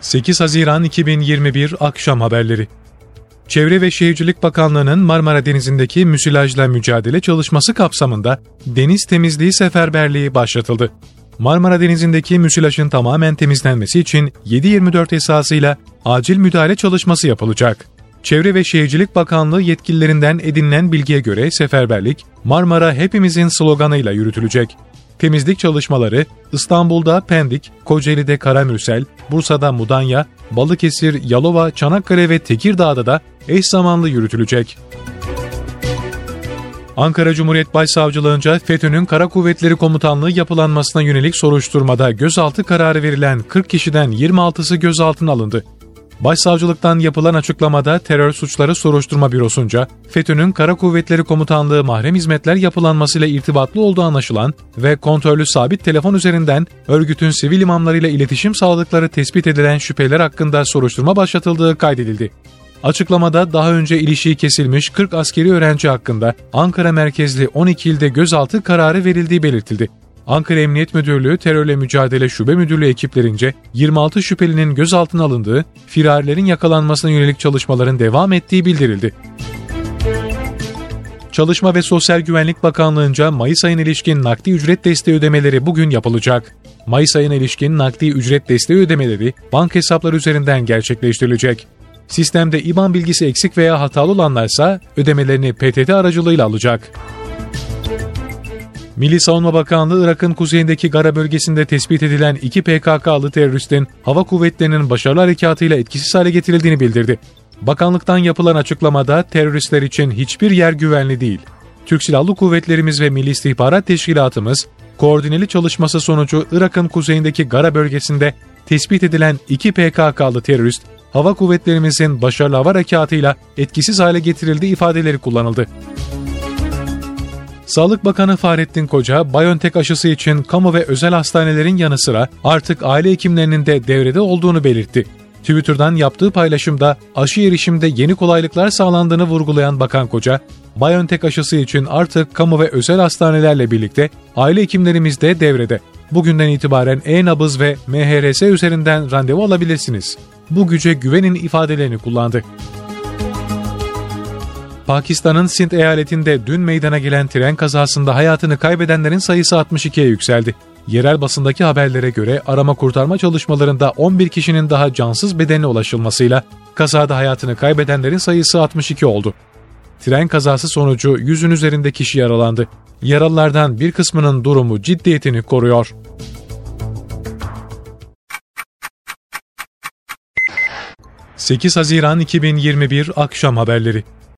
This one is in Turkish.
8 Haziran 2021 Akşam Haberleri Çevre ve Şehircilik Bakanlığı'nın Marmara Denizi'ndeki müsilajla mücadele çalışması kapsamında deniz temizliği seferberliği başlatıldı. Marmara Denizi'ndeki müsilajın tamamen temizlenmesi için 7-24 esasıyla acil müdahale çalışması yapılacak. Çevre ve Şehircilik Bakanlığı yetkililerinden edinilen bilgiye göre seferberlik Marmara hepimizin sloganıyla yürütülecek. Temizlik çalışmaları İstanbul'da Pendik, Kocaeli'de Karamürsel, Bursa'da Mudanya, Balıkesir, Yalova, Çanakkale ve Tekirdağ'da da eş zamanlı yürütülecek. Ankara Cumhuriyet Başsavcılığınca FETÖ'nün Kara Kuvvetleri Komutanlığı yapılanmasına yönelik soruşturmada gözaltı kararı verilen 40 kişiden 26'sı gözaltına alındı. Başsavcılıktan yapılan açıklamada terör suçları soruşturma bürosunca FETÖ'nün Kara Kuvvetleri Komutanlığı mahrem hizmetler yapılanmasıyla irtibatlı olduğu anlaşılan ve kontrollü sabit telefon üzerinden örgütün sivil imamlarıyla iletişim sağladıkları tespit edilen şüpheler hakkında soruşturma başlatıldığı kaydedildi. Açıklamada daha önce ilişiği kesilmiş 40 askeri öğrenci hakkında Ankara merkezli 12 ilde gözaltı kararı verildiği belirtildi. Ankara Emniyet Müdürlüğü Terörle Mücadele Şube Müdürlüğü ekiplerince 26 şüphelinin gözaltına alındığı, firarilerin yakalanmasına yönelik çalışmaların devam ettiği bildirildi. Çalışma ve Sosyal Güvenlik Bakanlığı'nca Mayıs ayına ilişkin nakdi ücret desteği ödemeleri bugün yapılacak. Mayıs ayına ilişkin nakdi ücret desteği ödemeleri bank hesapları üzerinden gerçekleştirilecek. Sistemde IBAN bilgisi eksik veya hatalı olanlarsa ödemelerini PTT aracılığıyla alacak. Milli Savunma Bakanlığı Irak'ın kuzeyindeki Gara bölgesinde tespit edilen iki PKK'lı teröristin hava kuvvetlerinin başarılı harekatıyla etkisiz hale getirildiğini bildirdi. Bakanlıktan yapılan açıklamada teröristler için hiçbir yer güvenli değil. Türk Silahlı Kuvvetlerimiz ve Milli İstihbarat Teşkilatımız koordineli çalışması sonucu Irak'ın kuzeyindeki Gara bölgesinde tespit edilen iki PKK'lı terörist hava kuvvetlerimizin başarılı hava harekatıyla etkisiz hale getirildiği ifadeleri kullanıldı. Sağlık Bakanı Fahrettin Koca, BioNTech aşısı için kamu ve özel hastanelerin yanı sıra artık aile hekimlerinin de devrede olduğunu belirtti. Twitter'dan yaptığı paylaşımda aşı erişimde yeni kolaylıklar sağlandığını vurgulayan Bakan Koca, BioNTech aşısı için artık kamu ve özel hastanelerle birlikte aile hekimlerimiz de devrede. Bugünden itibaren e-nabız ve MHRS üzerinden randevu alabilirsiniz. Bu güce güvenin ifadelerini kullandı. Pakistan'ın Sint eyaletinde dün meydana gelen tren kazasında hayatını kaybedenlerin sayısı 62'ye yükseldi. Yerel basındaki haberlere göre arama kurtarma çalışmalarında 11 kişinin daha cansız bedenine ulaşılmasıyla kazada hayatını kaybedenlerin sayısı 62 oldu. Tren kazası sonucu yüzün üzerinde kişi yaralandı. Yaralılardan bir kısmının durumu ciddiyetini koruyor. ...8 Haziran 2021 Akşam Haberleri